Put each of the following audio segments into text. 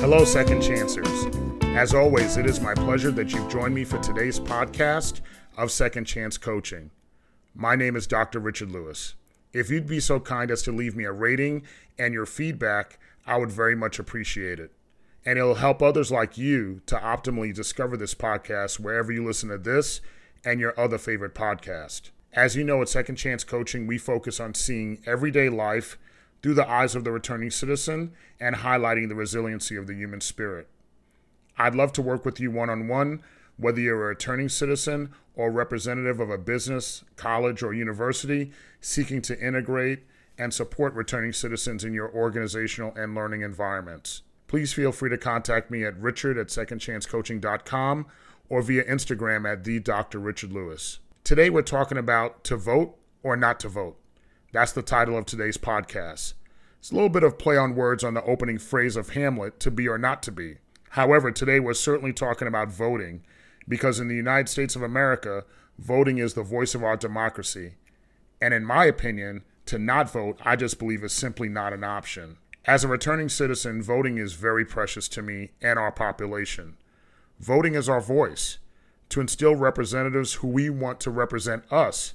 Hello, Second Chancers. As always, it is my pleasure that you've joined me for today's podcast of Second Chance Coaching. My name is Dr. Richard Lewis. If you'd be so kind as to leave me a rating and your feedback, I would very much appreciate it. And it'll help others like you to optimally discover this podcast wherever you listen to this and your other favorite podcast. As you know, at Second Chance Coaching, we focus on seeing everyday life through the eyes of the returning citizen and highlighting the resiliency of the human spirit. I'd love to work with you one on one, whether you're a returning citizen or representative of a business, college, or university seeking to integrate and support returning citizens in your organizational and learning environments. Please feel free to contact me at richard at secondchancecoaching.com or via Instagram at the Dr. Richard Lewis. Today we're talking about to vote or not to vote. That's the title of today's podcast. It's a little bit of play on words on the opening phrase of Hamlet, to be or not to be. However, today we're certainly talking about voting because in the United States of America, voting is the voice of our democracy. And in my opinion, to not vote, I just believe is simply not an option. As a returning citizen, voting is very precious to me and our population. Voting is our voice to instill representatives who we want to represent us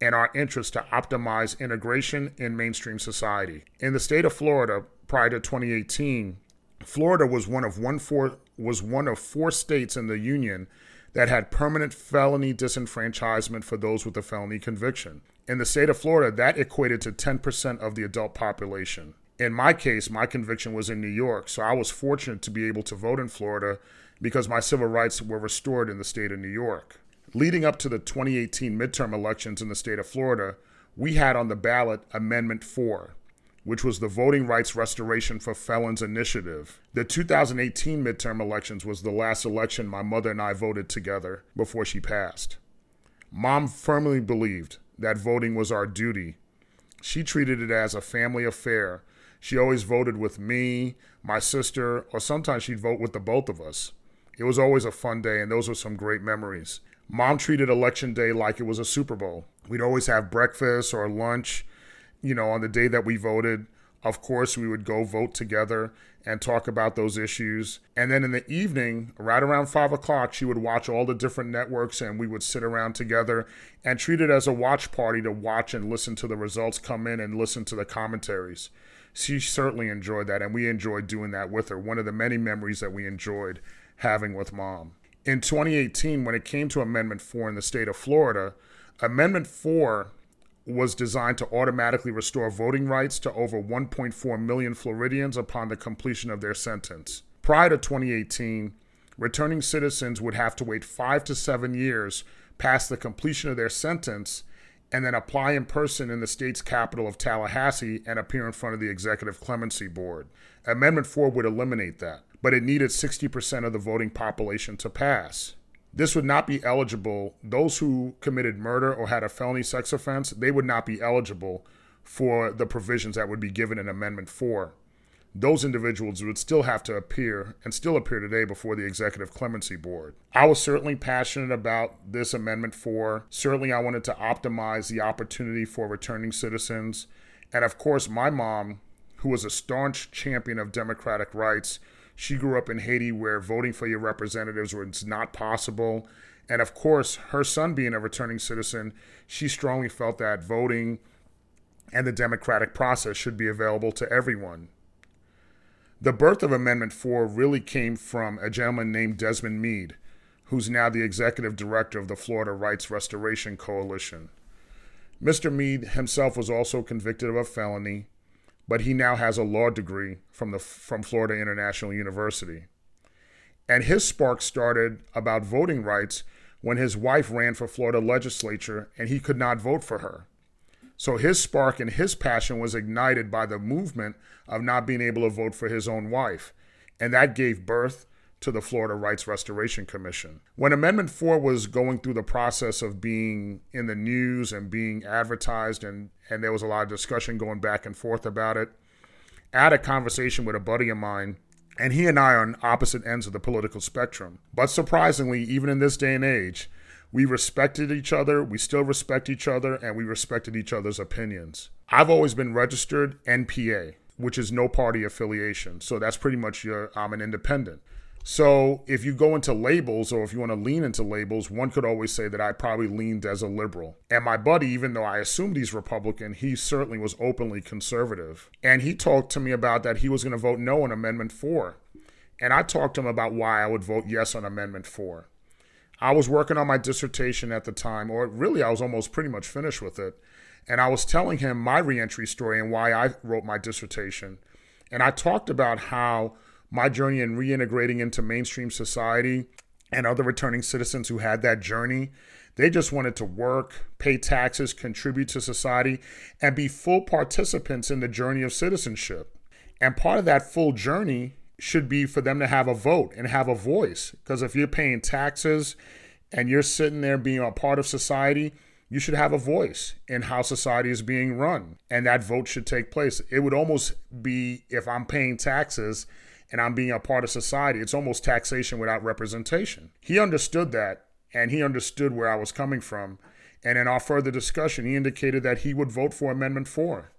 and our interest to optimize integration in mainstream society. In the state of Florida, prior to 2018, Florida was one of one four was one of four states in the union that had permanent felony disenfranchisement for those with a felony conviction. In the state of Florida, that equated to 10% of the adult population. In my case, my conviction was in New York, so I was fortunate to be able to vote in Florida because my civil rights were restored in the state of New York. Leading up to the 2018 midterm elections in the state of Florida, we had on the ballot Amendment 4, which was the Voting Rights Restoration for Felons initiative. The 2018 midterm elections was the last election my mother and I voted together before she passed. Mom firmly believed that voting was our duty. She treated it as a family affair. She always voted with me, my sister, or sometimes she'd vote with the both of us. It was always a fun day, and those were some great memories. Mom treated election day like it was a Super Bowl. We'd always have breakfast or lunch, you know, on the day that we voted. Of course, we would go vote together and talk about those issues. And then in the evening, right around five o'clock, she would watch all the different networks and we would sit around together and treat it as a watch party to watch and listen to the results come in and listen to the commentaries. She certainly enjoyed that, and we enjoyed doing that with her. One of the many memories that we enjoyed having with mom in 2018, when it came to Amendment 4 in the state of Florida, Amendment 4 was designed to automatically restore voting rights to over 1.4 million Floridians upon the completion of their sentence. Prior to 2018, returning citizens would have to wait five to seven years past the completion of their sentence and then apply in person in the state's capital of Tallahassee and appear in front of the Executive Clemency Board. Amendment 4 would eliminate that but it needed 60% of the voting population to pass. This would not be eligible. Those who committed murder or had a felony sex offense, they would not be eligible for the provisions that would be given in Amendment 4. Those individuals would still have to appear and still appear today before the Executive Clemency Board. I was certainly passionate about this Amendment 4. Certainly, I wanted to optimize the opportunity for returning citizens. And of course, my mom, who was a staunch champion of democratic rights, she grew up in Haiti where voting for your representatives was not possible. And of course, her son being a returning citizen, she strongly felt that voting and the democratic process should be available to everyone. The birth of Amendment 4 really came from a gentleman named Desmond Meade, who's now the executive director of the Florida Rights Restoration Coalition. Mr. Meade himself was also convicted of a felony but he now has a law degree from the from Florida International University. And his spark started about voting rights when his wife ran for Florida legislature and he could not vote for her. So his spark and his passion was ignited by the movement of not being able to vote for his own wife. And that gave birth to the Florida Rights Restoration Commission. When Amendment 4 was going through the process of being in the news and being advertised, and, and there was a lot of discussion going back and forth about it, I had a conversation with a buddy of mine, and he and I are on opposite ends of the political spectrum. But surprisingly, even in this day and age, we respected each other, we still respect each other, and we respected each other's opinions. I've always been registered NPA, which is no party affiliation. So that's pretty much your I'm an independent. So if you go into labels or if you want to lean into labels, one could always say that I probably leaned as a liberal. And my buddy, even though I assumed he's Republican, he certainly was openly conservative. And he talked to me about that he was going to vote no on Amendment 4. And I talked to him about why I would vote yes on Amendment 4. I was working on my dissertation at the time, or really, I was almost pretty much finished with it. And I was telling him my reentry story and why I wrote my dissertation. And I talked about how my journey in reintegrating into mainstream society and other returning citizens who had that journey. They just wanted to work, pay taxes, contribute to society, and be full participants in the journey of citizenship. And part of that full journey should be for them to have a vote and have a voice. Because if you're paying taxes and you're sitting there being a part of society, you should have a voice in how society is being run. And that vote should take place. It would almost be if I'm paying taxes and I'm being a part of society. It's almost taxation without representation. He understood that and he understood where I was coming from. And in our further discussion, he indicated that he would vote for Amendment 4.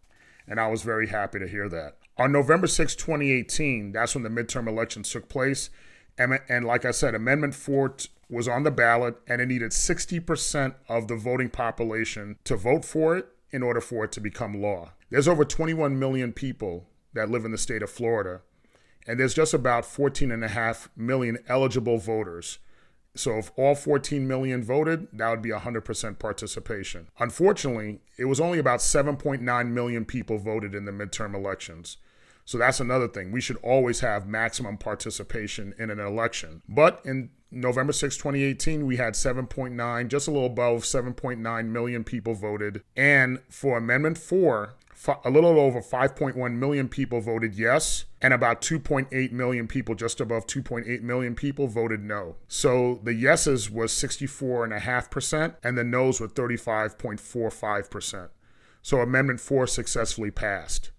And I was very happy to hear that. On November 6, 2018, that's when the midterm elections took place. And, and like I said, Amendment 4 was on the ballot and it needed 60% of the voting population to vote for it in order for it to become law. There's over 21 million people that live in the state of Florida and there's just about 14 and a half million eligible voters. So if all 14 million voted, that would be 100% participation. Unfortunately, it was only about 7.9 million people voted in the midterm elections. So that's another thing. We should always have maximum participation in an election. But in November 6, 2018, we had 7.9, just a little above 7.9 million people voted. And for Amendment 4, a little over 5.1 million people voted yes, and about 2.8 million people, just above 2.8 million people, voted no. So the yeses was 64.5%, and the noes were 35.45%. So Amendment 4 successfully passed.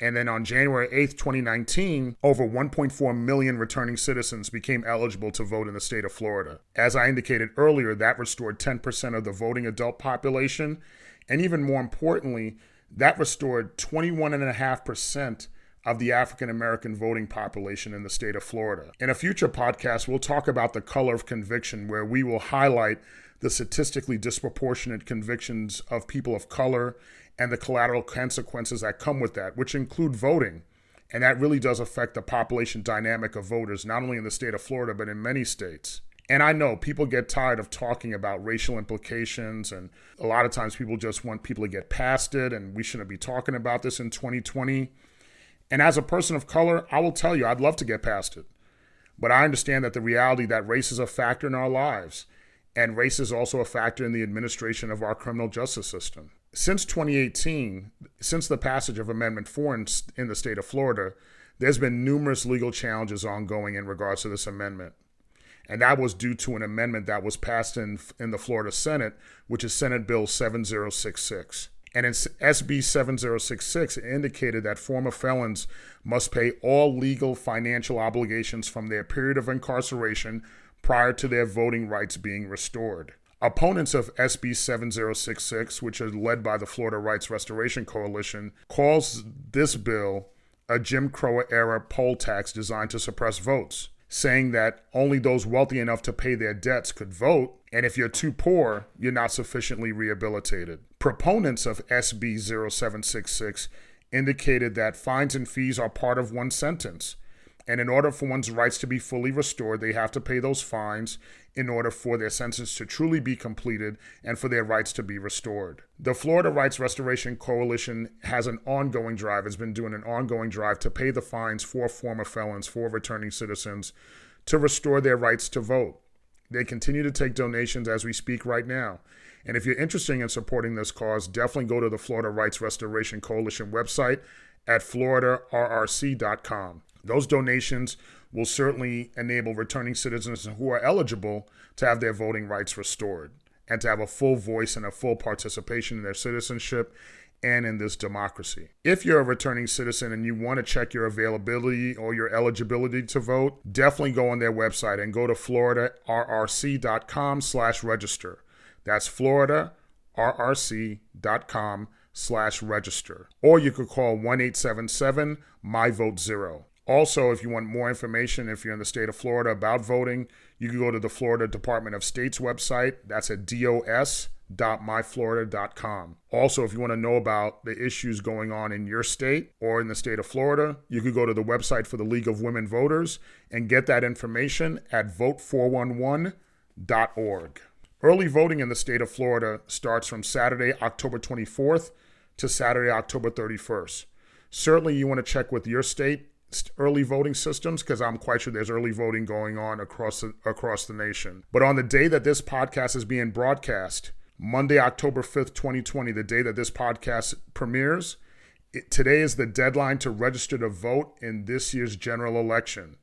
And then on January 8th, 2019, over 1.4 million returning citizens became eligible to vote in the state of Florida. As I indicated earlier, that restored 10% of the voting adult population. And even more importantly, that restored 21.5% of the African American voting population in the state of Florida. In a future podcast, we'll talk about the color of conviction, where we will highlight the statistically disproportionate convictions of people of color and the collateral consequences that come with that, which include voting. And that really does affect the population dynamic of voters, not only in the state of Florida, but in many states. And I know people get tired of talking about racial implications, and a lot of times people just want people to get past it, and we shouldn't be talking about this in 2020. And as a person of color, I will tell you, I'd love to get past it. But I understand that the reality that race is a factor in our lives, and race is also a factor in the administration of our criminal justice system. Since 2018, since the passage of Amendment 4 in, in the state of Florida, there's been numerous legal challenges ongoing in regards to this amendment and that was due to an amendment that was passed in in the Florida Senate, which is Senate Bill 7066. And in SB 7066, it indicated that former felons must pay all legal financial obligations from their period of incarceration prior to their voting rights being restored. Opponents of SB 7066, which are led by the Florida Rights Restoration Coalition, calls this bill a Jim Crow era poll tax designed to suppress votes saying that only those wealthy enough to pay their debts could vote, and if you're too poor, you're not sufficiently rehabilitated. Proponents of SB 0766 indicated that fines and fees are part of one sentence, and in order for one's rights to be fully restored, they have to pay those fines in order for their sentence to truly be completed and for their rights to be restored. The Florida Rights Restoration Coalition has an ongoing drive, has been doing an ongoing drive to pay the fines for former felons, for returning citizens, to restore their rights to vote. They continue to take donations as we speak right now. And if you're interested in supporting this cause, definitely go to the Florida Rights Restoration Coalition website at floridarrc.com. Those donations will certainly enable returning citizens who are eligible to have their voting rights restored and to have a full voice and a full participation in their citizenship and in this democracy. If you're a returning citizen and you want to check your availability or your eligibility to vote, definitely go on their website and go to floridarrc.com slash register. That's floridarrc.com slash register. Or you could call 1 877 My Vote Zero. Also, if you want more information, if you're in the state of Florida about voting, you can go to the Florida Department of State's website. That's at dos.myflorida.com. Also, if you want to know about the issues going on in your state or in the state of Florida, you could go to the website for the League of Women Voters and get that information at vote411.org. Early voting in the state of Florida starts from Saturday, October 24th to Saturday, October 31st. Certainly, you want to check with your state early voting systems because I'm quite sure there's early voting going on across the, across the nation. But on the day that this podcast is being broadcast, Monday, October 5th, 2020, the day that this podcast premieres, it, today is the deadline to register to vote in this year's general election.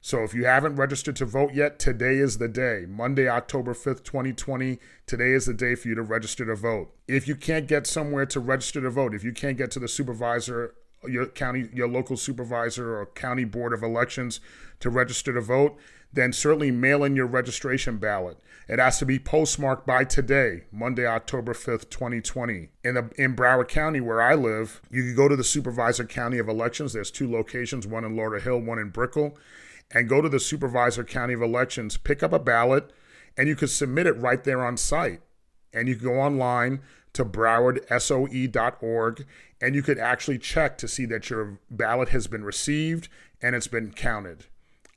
So if you haven't registered to vote yet, today is the day. Monday, October 5th, 2020, today is the day for you to register to vote. If you can't get somewhere to register to vote, if you can't get to the supervisor your county, your local supervisor or county board of elections to register to vote, then certainly mail in your registration ballot. It has to be postmarked by today, Monday, October 5th, 2020. In, the, in Broward County, where I live, you can go to the Supervisor County of Elections. There's two locations, one in Lauderhill, one in Brickell, and go to the Supervisor County of Elections, pick up a ballot, and you can submit it right there on site. And you can go online to browardsoe.org and you could actually check to see that your ballot has been received and it's been counted.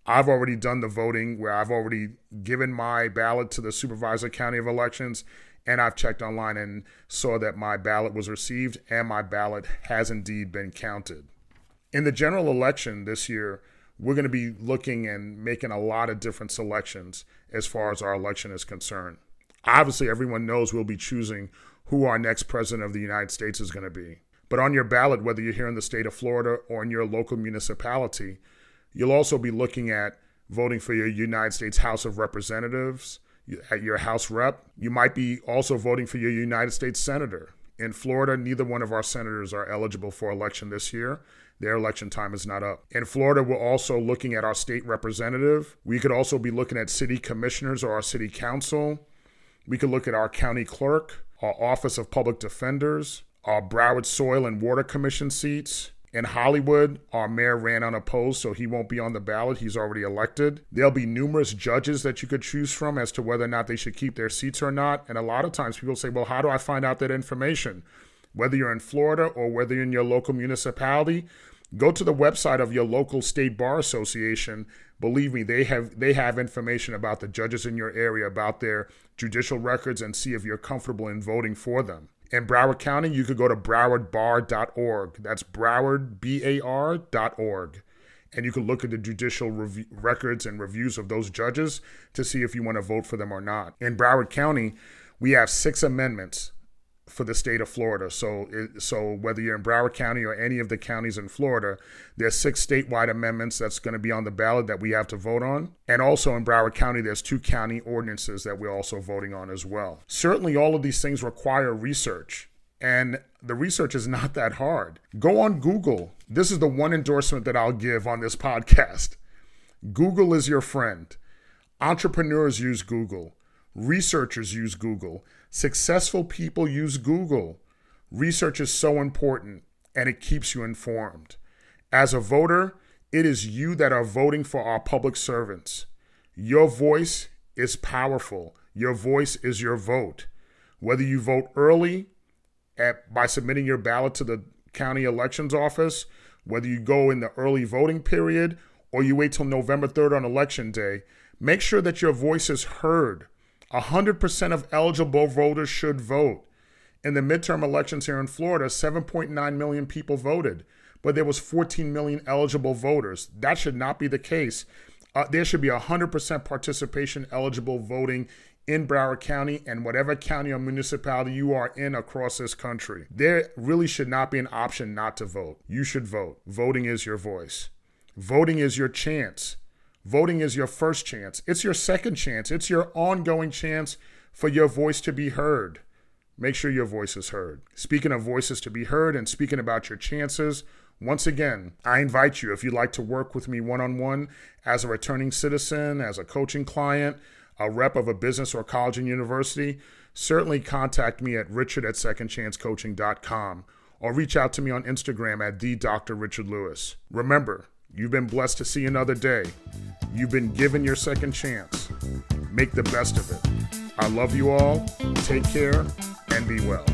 I've already done the voting where I've already given my ballot to the Supervisor County of Elections and I've checked online and saw that my ballot was received and my ballot has indeed been counted. In the general election this year, we're going to be looking and making a lot of different selections as far as our election is concerned. Obviously, everyone knows we'll be choosing who our next president of the United States is going to be. But on your ballot, whether you're here in the state of Florida or in your local municipality, you'll also be looking at voting for your United States House of Representatives, at your House rep. You might be also voting for your United States Senator. In Florida, neither one of our senators are eligible for election this year. Their election time is not up. In Florida, we're also looking at our state representative. We could also be looking at city commissioners or our city council. We could look at our county clerk, our Office of Public Defenders, our Broward Soil and Water Commission seats. In Hollywood, our mayor ran unopposed, so he won't be on the ballot. He's already elected. There'll be numerous judges that you could choose from as to whether or not they should keep their seats or not. And a lot of times people say, well, how do I find out that information? Whether you're in Florida or whether you're in your local municipality, go to the website of your local state bar association. Believe me, they have they have information about the judges in your area, about their judicial records, and see if you're comfortable in voting for them. In Broward County, you could go to browardbar.org. That's browardbar.org. And you can look at the judicial review, records and reviews of those judges to see if you want to vote for them or not. In Broward County, we have six amendments for the state of Florida. So, so whether you're in Broward County or any of the counties in Florida, there's six statewide amendments that's going to be on the ballot that we have to vote on. And also in Broward County, there's two county ordinances that we're also voting on as well. Certainly, all of these things require research. And the research is not that hard. Go on Google. This is the one endorsement that I'll give on this podcast. Google is your friend. Entrepreneurs use Google. Researchers use Google. Successful people use Google. Research is so important and it keeps you informed. As a voter, it is you that are voting for our public servants. Your voice is powerful. Your voice is your vote. Whether you vote early at, by submitting your ballot to the county elections office, whether you go in the early voting period or you wait till November 3rd on election day, make sure that your voice is heard 100% of eligible voters should vote. In the midterm elections here in Florida, 7.9 million people voted, but there was 14 million eligible voters. That should not be the case. Uh, there should be 100% participation eligible voting in Broward County and whatever county or municipality you are in across this country. There really should not be an option not to vote. You should vote. Voting is your voice. Voting is your chance. Voting is your first chance. It's your second chance. It's your ongoing chance for your voice to be heard. Make sure your voice is heard. Speaking of voices to be heard and speaking about your chances, once again, I invite you, if you'd like to work with me one on one as a returning citizen, as a coaching client, a rep of a business or college and university, certainly contact me at richard at secondchancecoaching.com or reach out to me on Instagram at the Dr. Richard Lewis. Remember, you've been blessed to see another day. You've been given your second chance. Make the best of it. I love you all. Take care and be well.